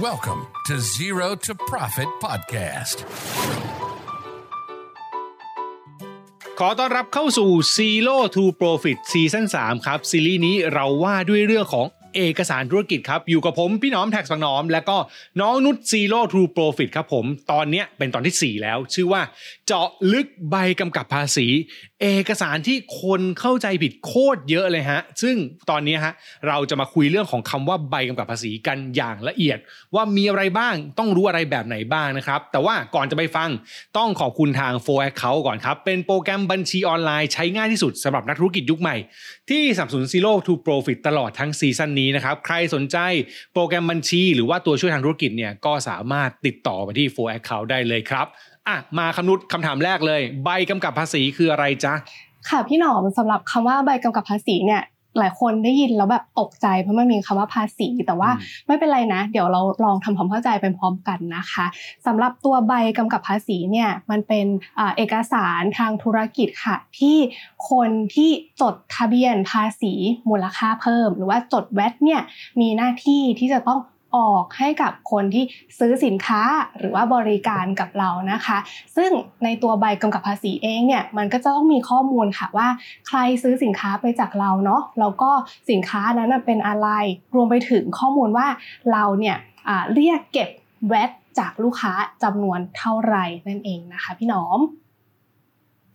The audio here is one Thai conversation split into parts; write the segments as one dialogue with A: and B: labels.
A: Welcome to Zero to Profit Podcast.
B: ขอต้อนรับเข้าสู่ Zero to Profit ซีซั่น3ครับ ซีรีส์นี้เราว่าด้วยเรื่องของเอกสารธุรกิจครับ อยู่กับผมพี่น้อมแท็กสังหนอม และก็น้องนุช Zero to Profit ครับผม ตอนเนี้ยเป็นตอนที่ 4 แล้ว ชื่อว่าเจาะลึกใบกำกับภาษีเอกสารที่คนเข้าใจผิดโคตรเยอะเลยฮะ ซึ่งตอนนี้ฮะเราจะมาคุยเรื่องของคำว่าใบกำกับภาษีกันอย่างละเอียด ว่ามีอะไรบ้างต้องรู้อะไรแบบไหนบ้างนะครับ แต่ว่าก่อนจะไปฟังต้องขอบคุณทาง4 Account ก่อนครับ เป็นโปรแกรมบัญชีออนไลน์ใช้ง่ายที่สุดสำหรับนักธุรกิจยุคใหม่ ที่สับสนุน Zero to Profit ตลอดทั้งซีซั่นนี้นะครับ ใครสนใจโปรแกรมบัญชี หรือว่าตัวช่วยทางธุรกิจเนี่ยก็สามารถติดต่อมาที่4 Account ได้เลยครับ อะมาคำนุษคำถามแรกเลย ใบกำกับภาษีคืออะไรจ๊ะ
C: ค่ะพี่หนอมสำหรับคำว่าใบกำกับภาษีเนี่ยหลายคนได้ยินแล้วแบบตกใจเพราะมันมีคำว่าภาษีแต่ว่า
B: อืม
C: ไม่เป็นไรนะ เดี๋ยวเราลองทำความเข้าใจไปพร้อมกันนะคะสำหรับตัวใบกำกับภาษีเนี่ยมันเป็นอ่าเอกสารทางธุรกิจค่ะ ที่คนที่จดทะเบียนภาษีมูลค่าเพิ่ม หรือว่าจดแวดเนี่ยมีหน้าที่ที่จะต้อง ออกให้กับคนที่ซื้อสินค้าหรือว่าบริการกับเรานะคะ ซึ่งในตัวใบกำกับภาษีเองเนี่ยมันก็จะต้องมีข้อมูลค่ะว่า ใครซื้อสินค้าไปจากเราเนาะแล้วก็สินค้านั้นนะเป็นอะไรรวมไปถึงข้อมูลว่าเราเนี่ยอ่าเรียกเก็บแวตจากลูกค้าจำนวนเท่าไหร่นั่นเองนะคะ พี่หนอม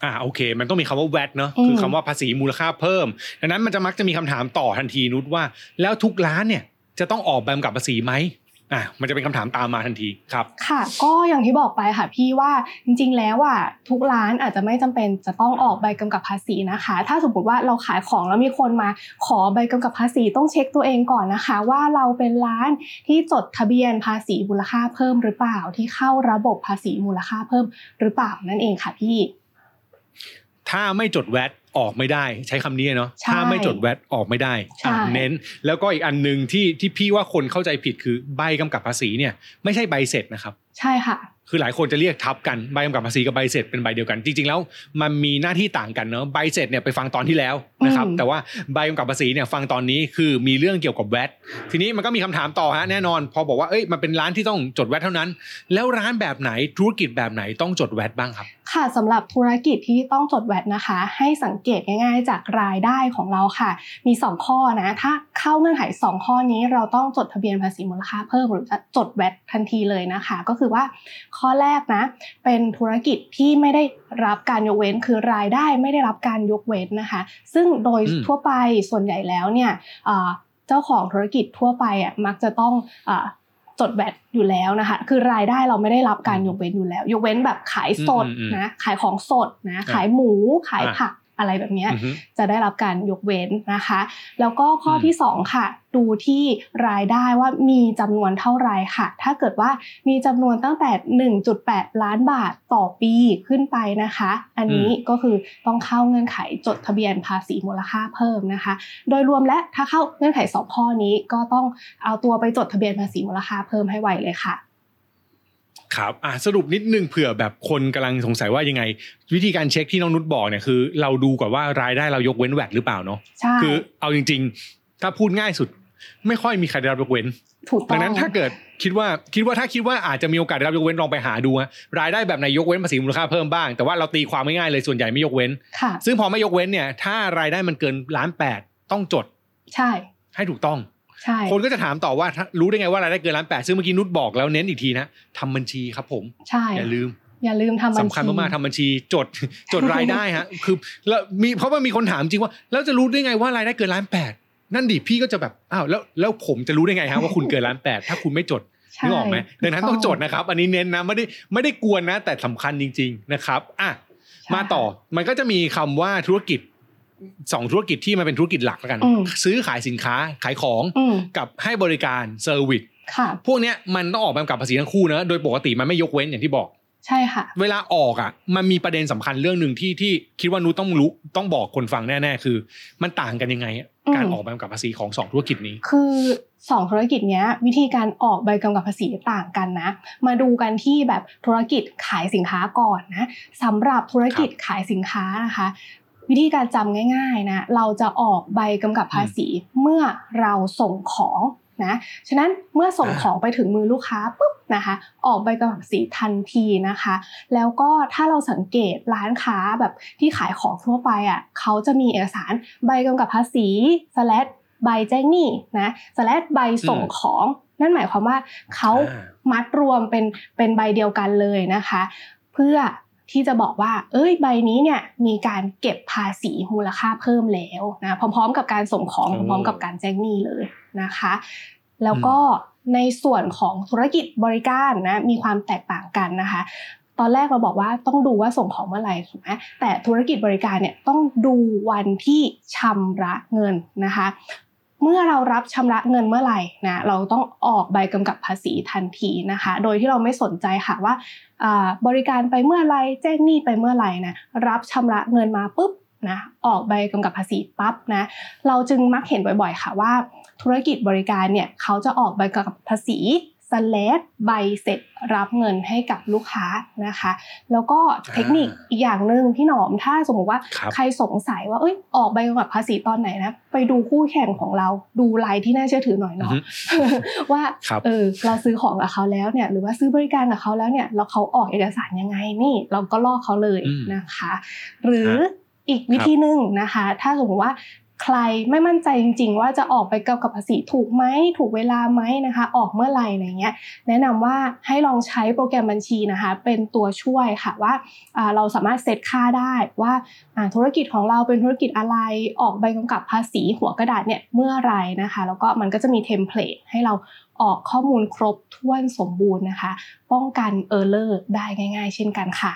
B: อ่าโอเค มันต้องมีคำว่า VAT เนอะ
C: อืม
B: คือคำว่าภาษีมูลค่าเพิ่ม ดังนั้นมันจะมักจะมีคำถามต่อทันทีนุชว่า แล้วทุกร้านเนี่ย จะต้องออกใบกำกับภาษีไหมอ่ามันจะเป็นคำถามตามมาทันทีครับ
C: ค่ะ ก็อย่างที่บอกไปค่ะพี่ว่าจริง ๆ แล้วอะทุกร้านอาจจะไม่จำเป็นจะต้องออกใบกำกับภาษีนะคะ ถ้าสมมติว่าเราขายของแล้วมีคนมาขอใบกำกับภาษีต้องเช็คตัวเองก่อนนะคะ ว่าเราเป็นร้านที่จดทะเบียนภาษีมูลค่าเพิ่มหรือเปล่าที่เข้าระบบภาษีมูลค่าเพิ่มหรือเปล่านั่นเองค่ะพี่
B: ถ้าไม่จดแวด ออกไม่ได้ ใช้คำนี้เนาะ
C: ใช่
B: ถ้าไม่จดแวดออกไม่ได้
C: ใช่
B: อะเน้น แล้วก็อีกอันหนึ่งที่ที่พี่ว่าคนเข้าใจผิดคือใบกำกับภาษีเนี่ยไม่ใช่ใบเสร็จนะครับ
C: ใช่ค่ะ
B: คือหลายคนจะเรียกทับกันใบกำกับภาษีกับใบเสร็จเป็นใบเดียวกัน จริง ๆ แล้วมันมีหน้าที่ต่างกันเนอะใบเสร็จเนี่ยไปฟังตอนที่แล้ว นะครับ
C: อืม
B: แต่ว่าใบกำกับภาษีเนี่ยฟังตอนนี้คือมีเรื่องเกี่ยวกับแวดทีนี้มันก็มีคำถามต่อฮะแน่นอน พอบอกว่าเอ้ยมันเป็นร้านที่ต้องจดแวดเท่านั้น แล้วร้านแบบไหนธุรกิจแบบไหนต้องจดแวดบ้างครับ
C: ค่ะสำหรับธุรกิจที่ต้องจดแวดนะคะ ให้สังเกตง่าย ๆ จากรายได้ของเราค่ะ มี 2 ข้อนะถ้าเข้าเงื่อนไข2 ข้อนี้เราต้องจดทะเบียนภาษีมูลค่าเพิ่มหรือจะจดแวดทันทีเลยนะคะ ก็คือว่าข้อแรกนะเป็นธุรกิจที่ไม่ได้ รับการยกเว้นคือรายได้ไม่ได้รับการยกเว้นนะคะ ซึ่งโดย
B: อืม
C: ทั่วไปส่วนใหญ่แล้วเนี่ยเอ่อเจ้าของธุรกิจทั่วไปอะมักจะต้องเอ่อจดแวดอยู่แล้วนะคะ คือรายได้เราไม่ได้รับการยกเว้นอยู่แล้ว ยกเว้นแบบขายสด
B: อืมอืม
C: นะขายของสดนะ
B: อ่า
C: ขายหมูขาย
B: อ่า
C: ผัก อะไรแบบเนี้ย
B: อือฮึ
C: จะได้รับการยกเว้นนะคะ แล้วก็ข้ออ
B: ม
C: ที่สองค่ะ ดูที่รายได้ว่ามีจำนวนเท่าไหรค่ะ ถ้าเกิดว่ามีจำนวนตั้งแต่ 1.8 ล้านบาทต่อปีขึ้นไปนะคะ อันนี้ก็คือต้องเข้าเงื่อนไขจดทะเบียนภาษีมูลค่าเพิ่มนะคะ โดยรวมและถ้าเข้าเงื่อนไขสองข้อนี้ก็ต้องเอาตัวไปจดทะเบียนภาษีมูลค่าเพิ่มให้ไวเลยค่ะ
B: ครับอะสรุปนิดนึงเผื่อแบบคนกำลังสงสัยว่ายังไง วิธีการเช็คที่น้องนุชบอกเนี่ยคือ เราดูก่อนว่ารายได้เรายกเว้นแวดหรือเปล่าเนาะ
C: ใช่
B: คือเอาจริง ๆ ถ้าพูดง่ายสุด ไม่ค่อยมีใครได้รับยกเว้น
C: ถูกต้
B: ดั
C: อง
B: งนั้นถ้าเกิดคิดว่าคิดว่าถ้าคิดว่าอาจจะมีโอกาสได้รับยกเว้นลองไปหาดูฮะรายได้แบบไหนยกเว้นภาษีมูลค่าเพิ่มบ้าง แต่ว่าเราตีความไม่ง่ายเลยส่วนใหญ่ไม่ยกเว้น
C: ค่ะ
B: ซึ่งพอไม่ยกเว้นเนี่ย ถ้ารายได้มันเกินล้านแปดต้องจด
C: ใช่
B: ให้ถูกต้อง
C: ใช่
B: คนก็จะถามต่อว่าถ้ารู้ได้ไงว่ารายได้เกินล้านแปดซึ่งเมื่อกี้นุชบอกแล้วเน้นอีกทีนะทำบัญชีครับผม
C: ใช่
B: อย่าลืม
C: อย่าลืมทำบัญชี
B: สำคัญมากๆทำบัญชีจดจดรายได้ฮะคือแล้วมีเพราะว่ามีคนถามจริงว่าแล้วจะรู้ได้ไงว่ารายได้เกินล้านแปดนั่นดิพี่ก็จะแบบอ้าวแล้วแล้วผมจะรู้ได้ไงฮะว่าคุณเกินล้านแปดถ้าคุณไม่จด
C: ใช่
B: นึกออกไหมดังนั้นต้องจดนะครับ อันนี้เน้นนะไม่ได้ไม่ได้กวนนะ แต่สำคัญจริง ๆนะครับอะ
C: ใช่
B: มาต่อมันก็จะมีคำว่าธุรกิจ สองธุรกิจที่มันเป็นธุรกิจหลักแล้วกัน
C: อืม
B: ซื้อขายสินค้าขายของ
C: อืม
B: กับให้บริการ service
C: ค่ะ
B: พวกเนี้ยมันต้องออกใบกำกับภาษีทั้งคู่นะโดยปกติมันไม่ยกเว้นอย่างที่บอก
C: ใช่ค่ะ
B: เวลาออกอะ มันมีประเด็นสำคัญเรื่องหนึ่งที่ที่คิดว่านุชต้องรู้ต้องบอกคนฟังแน่ๆคือ มันต่างกันยังไงอะ
C: อืม
B: การออกใบกำกับภาษีของสองธุรกิจนี้
C: คือสองธุรกิจเนี้ยวิธีการออกใบกำกับภาษีต่างกันนะ มาดูกันที่แบบธุรกิจขายสินค้าก่อนนะสำหรับธุรกิจขายสินค้านะคะ วิธีการจำง่ายๆนะเราจะออกใบกำกับภาษีเมื่อเราส่งของนะฉะนั้นเมื่อส่งของไปถึงมือลูกค้าปุ๊บนะคะ ออกใบกำกับภาษีทันทีนะคะ แล้วก็ถ้าเราสังเกตร้านค้าแบบที่ขายของทั่วไปอะเขาจะมีเอกสารใบกำกับภาษีสแลดใบแจ้งหนี้นะสแลดใบส่งของนั่นหมายความว่าเขา
B: อ่า
C: มัดรวมเป็นเป็นใบเดียวกันเลยนะคะ เพื่อ ที่จะบอกว่า เอ้ย ใบนี้เนี่ยมีการเก็บภาษีมูลค่าเพิ่มแล้วนะพร้อมๆ กับการส่งของ
B: โอ้
C: พร้อมๆกับการแจ้งหนี้เลยนะคะ แล้วก็ในส่วนของธุรกิจบริการนะมีความแตกต่างกันนะคะ ตอนแรกเราบอกว่าต้องดูว่าส่งของเมื่อไหร่ถูกไหมแต่ธุรกิจบริการเนี่ยต้องดูวันที่ชำระเงินนะคะ เมื่อเรารับชำระเงินเมื่อไหร่นะเราต้องออกใบกำกับภาษีทันทีนะคะ โดยที่เราไม่สนใจค่ะว่าบริการไปเมื่อไหรแจ้งหนี้ไปเมื่อไหร่นะรับชำระเงินมาปุ๊บนะออกใบกำกับภาษีปั๊บนะเราจึงมักเห็นบ่อยๆ ค่ะว่า ธุรกิจบริการเนี่ยเขาจะออกใบกำกับภาษี สเลดใบเสร็จรับเงินให้กับลูกค้านะคะ แล้วก็เทคนิคอีกอย่างหนึ่งพี่หนอมถ้าสมมติว่า
B: ครับ
C: ใครสงสัยว่าเอ้ยออกใบกำกับภาษีตอนไหนนะไปดูคู่แข่งของเราดูไลน์ที่น่าเชื่อถือหน่อย
B: อือ
C: เนาะ
B: ฮึ
C: ว่า
B: ครับ
C: เออเราซื้อของกับเขาแล้วเนี่ยหรือว่าซื้อบริการกับเขาแล้วเนี่ยแล้วเขาออกเอกสารยังไงนี่ เราก็ลอกเขาเลย
B: อืม
C: นะคะ หรือ
B: ฮะ
C: อีกวิธีหนึ่งนะคะ ถ้าสมมติว่า ใครไม่มั่นใจจริง ๆ ว่าจะออกไปกำกับภาษีถูกไหมถูกเวลาไหมนะคะ ออกเมื่อไหร่อะไรเงี้ยแนะนำว่าให้ลองใช้โปรแกรมบัญชีนะคะ เป็นตัวช่วยค่ะว่าเราสามารถเซตค่าได้ว่าธุรกิจของเราเป็นธุรกิจอะไรออกใบกำกับภาษีหัวกระดาษเนี่ยเมื่อไหรนะคะ แล้วก็มันก็จะมี template ให้เราออกข้อมูลครบถ้วนสมบูรณ์นะคะ ป้องกัน error ได้ง่าย ๆ เช่นกันค่ะ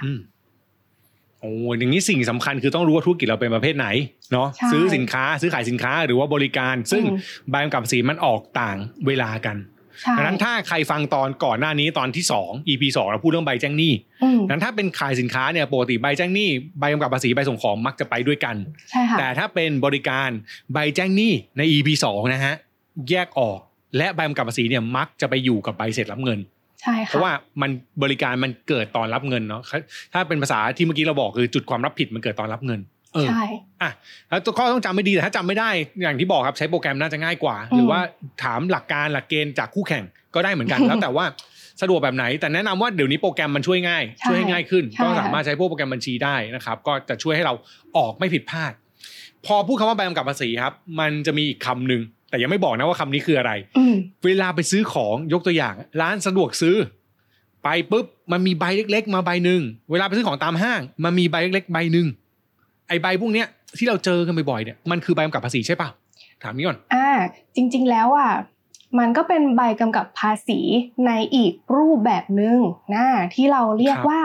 B: อืมโอ้อย่างนี้สิ่งสำคัญคือต้องรู้ว่าธุรกิจเราเป็นประเภทไหนเนาะ
C: ใช่
B: ซื้อสินค้าซื้อขายสินค้าหรือว่าบริการ ซึ่ง
C: อืม
B: ใบกำกับภาษีมันออกต่างเวลากัน
C: ใช่
B: ดังนั้นถ้าใครฟังตอนก่อนหน้านี้ตอนที่ 2 EP 2เราพูดเรื่องใบแจ้งหนี้
C: อืม
B: ดังนั้นถ้าเป็นขายสินค้าเนี่ยปกติใบแจ้งหนี้ใบกำกับภาษีใบส่งของมักจะไปด้วยกัน
C: ใช่ค่ะ
B: แต่ถ้าเป็นบริการใบแจ้งหนี้ใน EP 2นะฮะแยกออกและใบกำกับภาษีเนี่ยมักจะไปอยู่กับใบเสร็จรับเงิน
C: ใช่
B: เพ
C: ค่ะ
B: ราะว่ามันบริการมันเกิดตอนรับเงินเนาะถ้าเป็นภาษาที่เมื่อกี้เราบอกคือจุดความรับผิดมันเกิดตอนรับเงินเออ
C: ใช่
B: อะแล้วตัวข้อต้องจำไม่ดีแต่ถ้าจำไม่ได้อย่างที่บอกครับใช้โปรแกรมน่าจะง่ายกว่า
C: อืม
B: หรือว่าถามหลักการหลักเกณฑ์จากคู่แข่งก็ได้เหมือนกันแล้วแต่ว่าสะดวกแบบไหน แต่แนะนำว่าเดี๋ยวนี้โปรแกรมมันช่วยง่าย
C: ใช่
B: ช่วยให้ง่ายขึ้น
C: ใช่
B: ก็สามารถใช้พวกโปรแกรมบัญชีได้นะครับ ก็จะช่วยให้เราออกไม่ผิดพลาด พอพูดคำว่าใบกำกับภาษีครับ มันจะมีอีกคำหนึ่ง แต่ยังไม่บอกนะว่าคำนี้คืออะไร
C: อืม
B: เวลาไปซื้อของยกตัวอย่าง ร้านสะดวกซื้อ ไปปุ๊บมันมีใบเล็ก ๆ มาใบหนึ่งเวลาไปซื้อของตามห้าง มันมีใบเล็ก ๆ ใบหนึ่งไอใบพวกเนี้ยที่เราเจอกันบ่อยๆเนี่ยมันคือใบกำกับภาษีใช่ป่ะถามนี้ก่อน
C: อ่าจริง ๆ แล้วอะ มันก็เป็นใบกำกับภาษีในอีกรูปแบบหนึ่งนะที่เราเรียก
B: ครับ
C: ว่า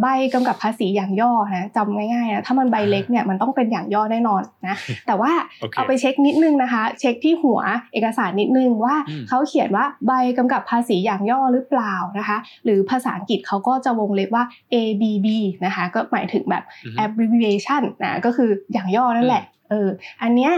C: ใบกำกับภาษีอย่างย่อนะจำง่ายๆนะถ้ามันใบเล็กเนี่ยมันต้องเป็นอย่างย่อแน่นอนนะแต่ว่า
B: โอเค
C: เอาไปเช็คนิดนึงนะคะ เช็คที่หัวเอกสารนิดนึงว่า
B: อืม
C: เขาเขียนว่าใบกำกับภาษีอย่างย่อหรือเปล่านะคะ หรือภาษาอังกฤษเขาก็จะวงเล็บว่า ABB นะคะก็หมายถึงแบบ
B: อือฮึ
C: abbreviation นะก็คืออย่างย่อนั่นแหละเอออันเนี้ย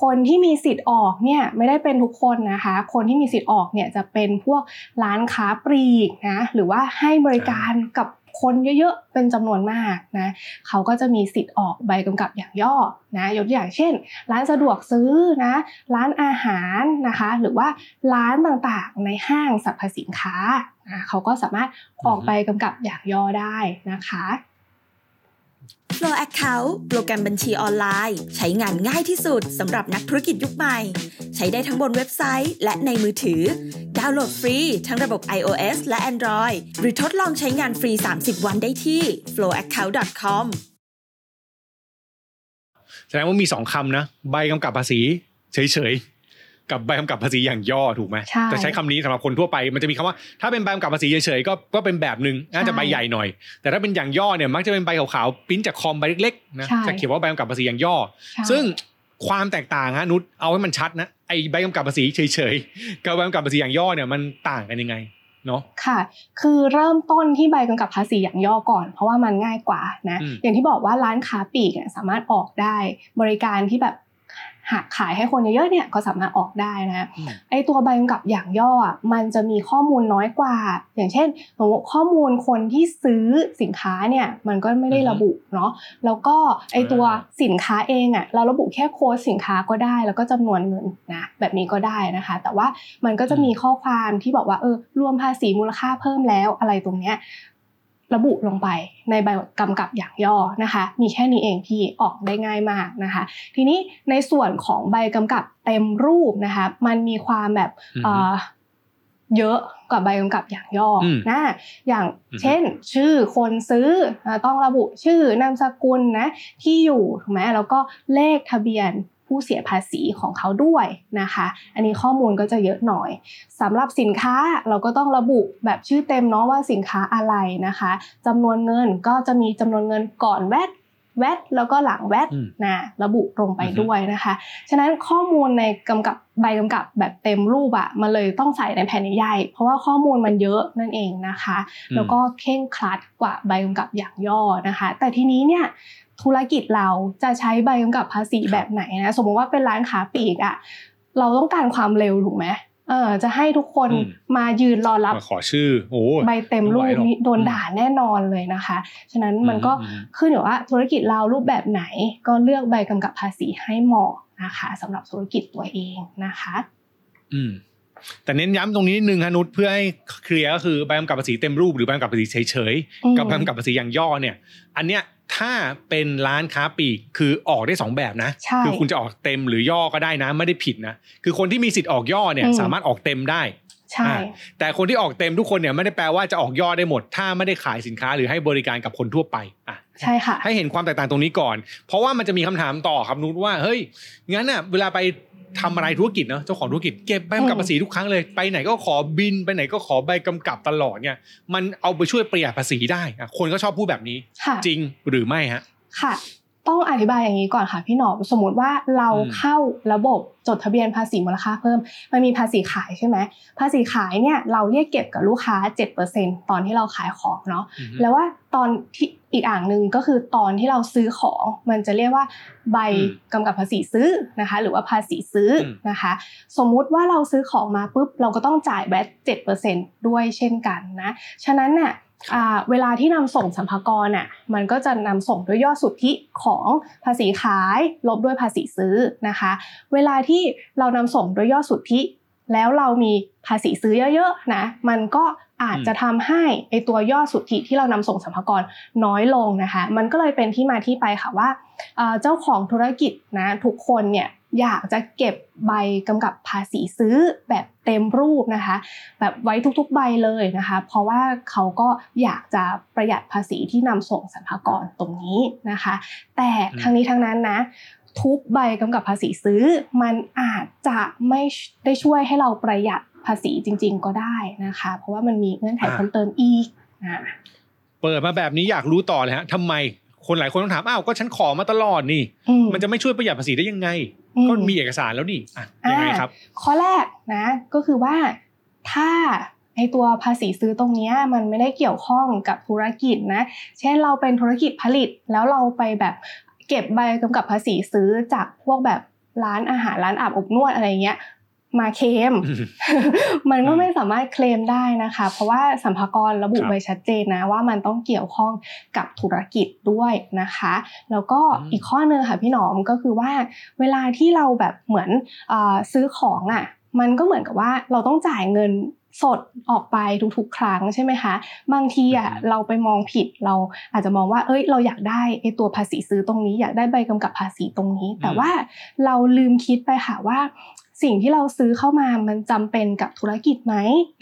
C: คนที่มีสิทธิ์ออกเนี่ยไม่ได้เป็นทุกคนนะคะ คนที่มีสิทธิ์ออกเนี่ยจะเป็นพวกร้านค้าปลีกนะหรือว่าให้บริการกับคนเยอะๆ เป็นจำนวนมากนะเขาก็จะมีสิทธิ์ออกใบกำกับอย่างย่อนะยกตัวอย่างเช่น ร้านสะดวกซื้อนะร้านอาหารนะคะ หรือว่าร้านต่างๆในห้างสรรพสินค้านะเขาก็สามารถออกใบกำกับอย่างย่อได้นะคะ
D: Flow Account โปรแกรมบัญชีออนไลน์ ใช้งานง่ายที่สุดสำหรับนักธุรกิจยุคใหม่ ใช้ได้ทั้งบนเว็บไซต์ และในมือถือ ดาวน์โหลดฟรี ทั้งระบบ iOS และ Android หรือทดลองใช้งานฟรี 30 วันได้ที่ flowaccount.com
B: แสดงว่ามีสองคำนะ ใบกำกับภาษี เฉยๆ กับใบกำกับภาษีอย่างย่อถูกไหม
C: ใช่
B: จะใช้คำนี้สำหรับคนทั่วไปมันจะมีคำว่าถ้าเป็นใบกำกับภาษีเฉยๆก็ก็เป็นแบบหนึ่งน่าจะ
C: ใช่
B: ใบใหญ่หน่อย แต่ถ้าเป็นอย่างย่อเนี่ยมักจะเป็นใบขาวๆปริ้นจากคอมใบเล็กๆนะ
C: ใช่
B: จะเขียนว่าใบกำกับภาษีอย่างย่อ
C: ใช่
B: ซึ่งความแตกต่างฮะนุชเอาให้มันชัดนะไอใบกำกับภาษีเฉยๆกับใบกำกับภาษีอย่างย่อเนี่ยมันต่างกันยังไงเนาะ
C: ค่ะ คือเริ่มต้นที่ใบกำกับภาษีอย่างย่อก่อน เพราะว่ามันง่ายกว่านะ
B: อืม
C: อย่างที่บอกว่าร้านค้าปลีกเนี่ยสามารถออกได้บริการที่แบบ หากขายให้คนเยอะๆเนี่ยก็สามารถออกได้นะ
B: อืม
C: ไอตัวใบกำกับอย่างย่ออะมันจะมีข้อมูลน้อยกว่า อย่างเช่นสมมติข้อมูลคนที่ซื้อสินค้าเนี่ยมันก็ไม่ได้ระบุเนาะแล้วก็ไอตัวสินค้าเองอะเราระบุแค่โค้ดสินค้าก็ได้ แล้วก็จำนวนเงินนะแบบนี้ก็ได้นะคะ แต่ว่ามันก็จะมีข้อความที่บอกว่าเออรวมภาษีมูลค่าเพิ่มแล้วอะไรตรงเนี้ย ระบุลงไปในใบกำกับอย่างย่อนะคะ มีแค่นี้เองที่ออกได้ง่ายมากนะคะ ทีนี้ในส่วนของใบกำกับเต็มรูปนะคะ มันมีความแบบ
B: อือฮึ
C: เอ่อเยอะกว่าใบกำกับอย่างย่ออ
B: ม
C: นะอย่าง
B: อือฮึ
C: เช่น ชื่อคนซื้ออ่าต้องระบุชื่อนามสกุลนะที่อยู่ถูกไหมแล้วก็เลขทะเบียน ผู้เสียภาษีของเขาด้วยนะคะ อันนี้ข้อมูลก็จะเยอะหน่อยสำหรับสินค้าเราก็ต้องระบุแบบชื่อเต็มเนาะว่าสินค้าอะไรนะคะจำนวนเงินก็จะมีจำนวนเงินก่อนแวด แวดแล้วก็หลังแวด
B: อืม
C: นะระบุลงไป
B: อือฮึ
C: ด้วยนะคะ ฉะนั้นข้อมูลในกำกับใบกำกับแบบเต็มรูปอะมันเลยต้องใส่ในแผ่นใหญ่ๆเพราะว่าข้อมูลมันเยอะนั่นเองนะคะ แล้วก็เข่งครัดกว่าใบกำกับอย่างย่อนะคะ แต่ทีนี้เนี่ยธุรกิจเราจะใช้ใบกำกับภาษีแบบไหนนะสมมติว่าเป็นร้านค้าปลีกอะเราต้องการความเร็วถูกไหม เออจะให้ทุกคน
B: อืม
C: มายืนรอรับ
B: มาขอชื่อโอ้
C: ใบเต็มรูป
B: ไม่ไหวหรอก
C: นี้โดนด่าแน่นอนเลยนะคะ ฉะนั้นมันก็
B: อืม
C: ขึ้นอยู่ว่าธุรกิจเรารูปแบบไหนก็เลือกใบกำกับภาษีให้เหมาะนะคะสำหรับธุรกิจตัวเองนะคะ
B: อืม แต่เน้นย้ำตรงนี้นิดนึงฮะนุชเพื่อให้เคลียร์ก็คือใบกำกับภาษีเต็มรูปหรือใบกำกับภาษีเฉย
C: อืม
B: ๆกับใบกำกับภาษีอย่างย่อเนี่ย อันเนี้ยถ้าเป็นร้านค้าปลีกคือออกได้สองแบบนะ
C: ใช่
B: คือคุณจะออกเต็มหรือย่อก็ได้นะ ไม่ได้ผิดนะ คือคนที่มีสิทธิ์ออกย่อเนี่ย
C: อืม
B: สามารถออกเต็มได้
C: ใช่
B: อ่าแต่คนที่ออกเต็มทุกคนเนี่ยไม่ได้แปลว่าจะออกย่อได้หมด ถ้าไม่ได้ขายสินค้าหรือให้บริการกับคนทั่วไปอะ
C: ใช่ค่ะ
B: ให้เห็นความแตกต่างตรงนี้ก่อน เพราะว่ามันจะมีคำถามต่อครับนุชว่าเฮ้ยงั้นน่ะเวลาไป ทำอะไรธุรกิจเนาะเจ้าของธุรกิจเก็บใบกำกับ
C: อืม
B: ภาษีทุกครั้งเลยไปไหนก็ขอบินไปไหนก็ขอใบกำกับตลอดเนี่ยมันเอาไปช่วยประหยัดภาษีได้อะคนก็ชอบพูดแบบนี้
C: ค่ะ
B: จริงหรือไม่ฮะ
C: ค่ะ ต้องอธิบายอย่างนี้ก่อนค่ะพี่หนอมสมมติว่าเรา
B: อืม
C: เข้าระบบจดทะเบียนภาษีมูลค่าเพิ่ม มันมีภาษีขายใช่ไหมภาษีขายเนี่ยเราเรียกเก็บกับลูกค้า 7%ตอนที่เราขายของเนาะ
B: อือฮึ
C: แล้วว่าตอนที่ อีกอ่างหนึ่งก็คือตอนที่เราซื้อของมันจะเรียกว่าใบ
B: อืม
C: กำกับภาษีซื้อนะคะ หรือว่าภาษีซื้ออ
B: ม
C: นะคะ สมมุติว่าเราซื้อของมาปุ๊บเราก็ต้องจ่ายแบต7%ด้วยเช่นกันนะฉะนั้นน่ะอ่าเวลาที่นำส่งสัมภากรน่ะมันก็จะนำส่งด้วยยอดสุทธิของภาษีขายลบด้วยภาษีซื้อนะคะ เวลาที่เรานำส่งด้วยยอดสุทธิแล้วเรามีภาษีซื้อเยอะๆนะ มันก็ อาจจะทำให้ไอตัวยอดสุทธิที่เรานำส่งสัมภากรน้อยลงนะคะ มันก็เลยเป็นที่มาที่ไปค่ะว่าเอ่อเจ้าของธุรกิจนะทุกคนเนี่ยอยากจะเก็บใบกำกับภาษีซื้อแบบเต็มรูปนะคะ แบบไว้ทุกๆใบเลยนะคะ เพราะว่าเขาก็อยากจะประหยัดภาษีที่นำส่งสรรพากรตรงนี้นะคะ แต่
B: อืม
C: ทั้งนี้ทั้งนั้นนะทุกใบกำกับภาษีซื้อ มันอาจจะไม่ได้ช่วยให้เราประหยัด ภาษีจริง ๆ ก็ได้นะคะ เพราะว่ามันมีเงื่อนไขเพิ่มเติมอีกอ่า
B: เปิดมาแบบนี้อยากรู้ต่อเลยฮะทำไมคนหลายคนต้องถามอ้าวก็ฉันขอมาตลอดนี่
C: อื
B: มันจะไม่ช่วยประหยัดภาษีได้ยังไง
C: อื
B: ก็มีเอกสารแล้วนี่อะยังไงครับ
C: ข้อแรกนะ ก็คือว่าถ้าไอตัวภาษีซื้อตรงเนี้ยมันไม่ได้เกี่ยวข้องกับธุรกิจนะ เช่นเราเป็นธุรกิจผลิตแล้วเราไปแบบเก็บใบกำกับภาษีซื้อจากพวกแบบร้านอาหารร้านอาบอบนวดอะไรเงี้ย มาเคลม
B: อืม
C: มันก็ไม่สามารถเคลมได้นะคะ เพราะว่าสัมภากรระบุ
B: ครับ
C: ไว้ชัดเจนนะว่ามันต้องเกี่ยวข้องกับธุรกิจด้วยนะคะ แล้วก็
B: อืม
C: อีกข้อหนึงค่ะพี่หนอมก็คือว่า เวลาที่เราแบบเหมือนเออซื้อของอะ มันก็เหมือนกับว่าเราต้องจ่ายเงินสดออกไปทุกๆ ครั้งใช่ไหมคะบางทีอะ
B: อืม
C: เราไปมองผิดเราอาจจะมองว่า เอ้ย เราอยากได้ไอ้ตัวภาษีซื้อตรงนี้ อยากได้ใบกำกับภาษีตรงนี้ แต่ว่าเราลืมคิดไปค่ะว่า สิ่งที่เราซื้อเข้ามามันจำเป็นกับธุรกิจไหม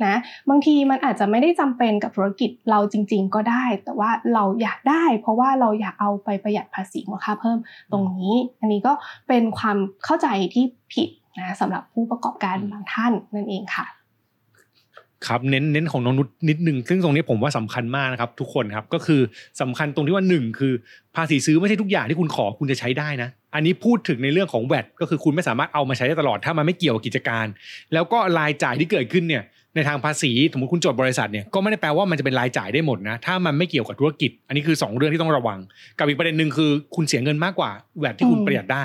C: นะบางทีมันอาจจะไม่ได้จำเป็นกับธุรกิจเราจริง ๆ ก็ได้ แต่ว่าเราอยากได้ เพราะว่าเราอยากเอาไปประหยัดภาษีมูลค่าเพิ่มตรงนี้ อันนี้ก็เป็นความเข้าใจที่ผิดนะสำหรับผู้ประกอบการบางท่านนั่นเองค่ะ
B: ครับเน้นเน้นของน้องนุชนิดนึงซึ่งตรงนี้ผมว่าสำคัญมากนะครับ ทุกคนครับก็คือสำคัญตรงที่ว่าหนึ่งคือ ภาษีซื้อไม่ใช่ทุกอย่างที่คุณขอคุณจะใช้ได้นะ อันนี้พูดถึงในเรื่องของแวดก็คือคุณไม่สามารถเอามาใช้ได้ตลอดถ้ามันไม่เกี่ยวกับกิจการ แล้วก็รายจ่ายที่เกิดขึ้นเนี่ยในทางภาษีสมมติคุณจดบริษัทเนี่ยก็ไม่ได้แปลว่ามันจะเป็นรายจ่ายได้หมดนะถ้ามันไม่เกี่ยวกับธุรกิจ อันนี้คือสองเรื่องที่ต้องระวัง กับอีกประเด็นหนึ่งคือ คุณเสียเงินมากกว่าแวดที่คุณประหยัดได้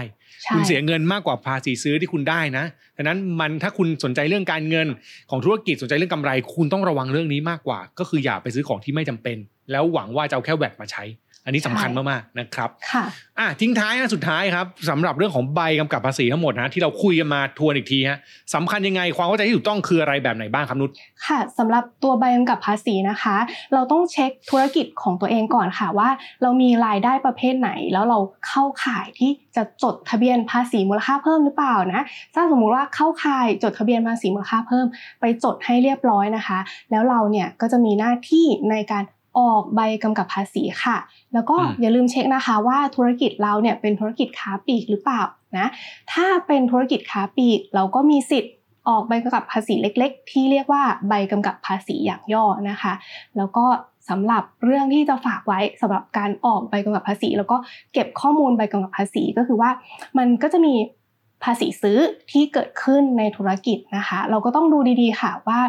B: คุณเสียเงินมากกว่าภาษีซื้อที่คุณได้นะดังนั้นมันถ้าคุณสนใจเรื่องการเงินของธุรกิจสนใจเรื่องกำไร คุณต้องระวังเรื่องนี้มากกว่า ก็คืออย่าไปซื้อของที่ไม่จำเป็น แล้วหวังว่าจะเอาแค่แวดมาใช้ อันนี้สำคัญมากๆนะครับ
C: ค่ะ
B: อะทิ้งท้ายนะสุดท้ายครับสำหรับเรื่องของใบกำกับภาษีทั้งหมดนะที่เราคุยกันมาทวนอีกทีฮะสำคัญยังไงความเข้าใจที่ถูกต้องคืออะไรแบบไหนบ้างครับนุช
C: ค่ะสำหรับตัวใบกำกับภาษีนะคะ เราต้องเช็คธุรกิจของตัวเองก่อนค่ะว่า เรามีรายได้ประเภทไหน แล้วเราเข้าข่ายที่จะจดทะเบียนภาษีมูลค่าเพิ่มหรือเปล่านะถ้าสมมุติว่าเข้าข่ายจดทะเบียนภาษีมูลค่าเพิ่ม ไปจดให้เรียบร้อยนะคะ แล้วเราเนี่ยก็จะมีหน้าที่ในการ ออกใบกำกับภาษีค่ะ แล้วก็
B: อืม
C: อย่าลืมเช็คนะคะว่าธุรกิจเราเนี่ยเป็นธุรกิจค้าปลีกหรือเปล่านะ ถ้าเป็นธุรกิจค้าปลีกเราก็มีสิทธิ์ออกใบกำกับภาษีเล็ก ๆ ที่เรียกว่าใบกำกับภาษีอย่างย่อนะคะ แล้วก็สำหรับเรื่องที่จะฝากไว้สำหรับการออกใบกำกับภาษี แล้วก็เก็บข้อมูลใบกำกับภาษีก็คือว่า มันก็จะมี ภาษีซื้อที่เกิดขึ้นในธุรกิจนะคะ เราก็ต้องดูดีๆค่ะว่า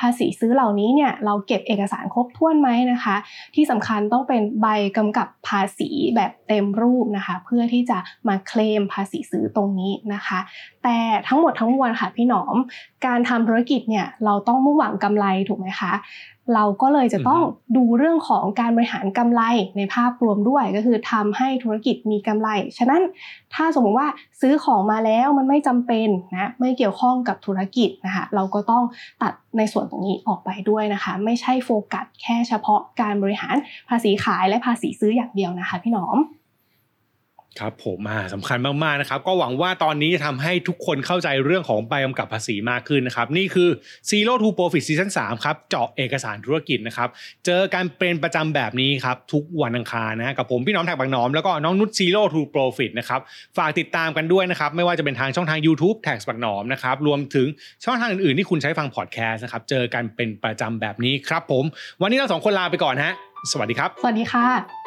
C: ภาษีซื้อเหล่านี้เนี่ยเราเก็บเอกสารครบถ้วนไหมนะคะ ที่สำคัญต้องเป็นใบกำกับภาษีแบบเต็มรูปนะคะ เพื่อที่จะมาเคลมภาษีซื้อตรงนี้นะคะ แต่ทั้งหมดทั้งมวลค่ะพี่หนอม การทำธุรกิจเนี่ยเราต้องมุ่งหวังกำไรถูกไหมคะ เราก็เลยจะต้องดูเรื่องของการบริหารกำไรในภาพรวมด้วยก็คือทำให้ธุรกิจมีกำไร ฉะนั้นถ้าสมมติว่าซื้อของมาแล้วมันไม่จำเป็นนะไม่เกี่ยวข้องกับธุรกิจนะคะเราก็ต้องตัดในส่วนตรงนี้ออกไปด้วยนะคะ ไม่ใช่โฟกัสแค่เฉพาะการบริหารภาษีขายและภาษีซื้ออย่างเดียวนะคะ พี่หนอม
B: ครับผมอ่าสำคัญมากๆนะครับ ก็หวังว่าตอนนี้จะทำให้ทุกคนเข้าใจเรื่องของใบกำกับภาษีมากขึ้นนะครับ นี่คือ Zero to Profit Season 3ครับ เจาะเอกสารธุรกิจนะครับ เจอการเป็นประจำแบบนี้ครับ ทุกวันอังคารนะกับผมพี่น้องแท็กบางน้อม แล้วก็น้องนุช Zero to Profit นะครับ ฝากติดตามกันด้วยนะครับ ไม่ว่าจะเป็นทางช่องทาง YouTube แท็กบางน้อมนะครับ รวมถึงช่องทางอื่นๆที่คุณใช้ฟังพอดแคสต์นะครับ เจอกันเป็นประจำแบบนี้ครับผม วันนี้เราสองคนลาไปก่อนฮะ สวัสดีครับ
C: สวัสดีค่ะ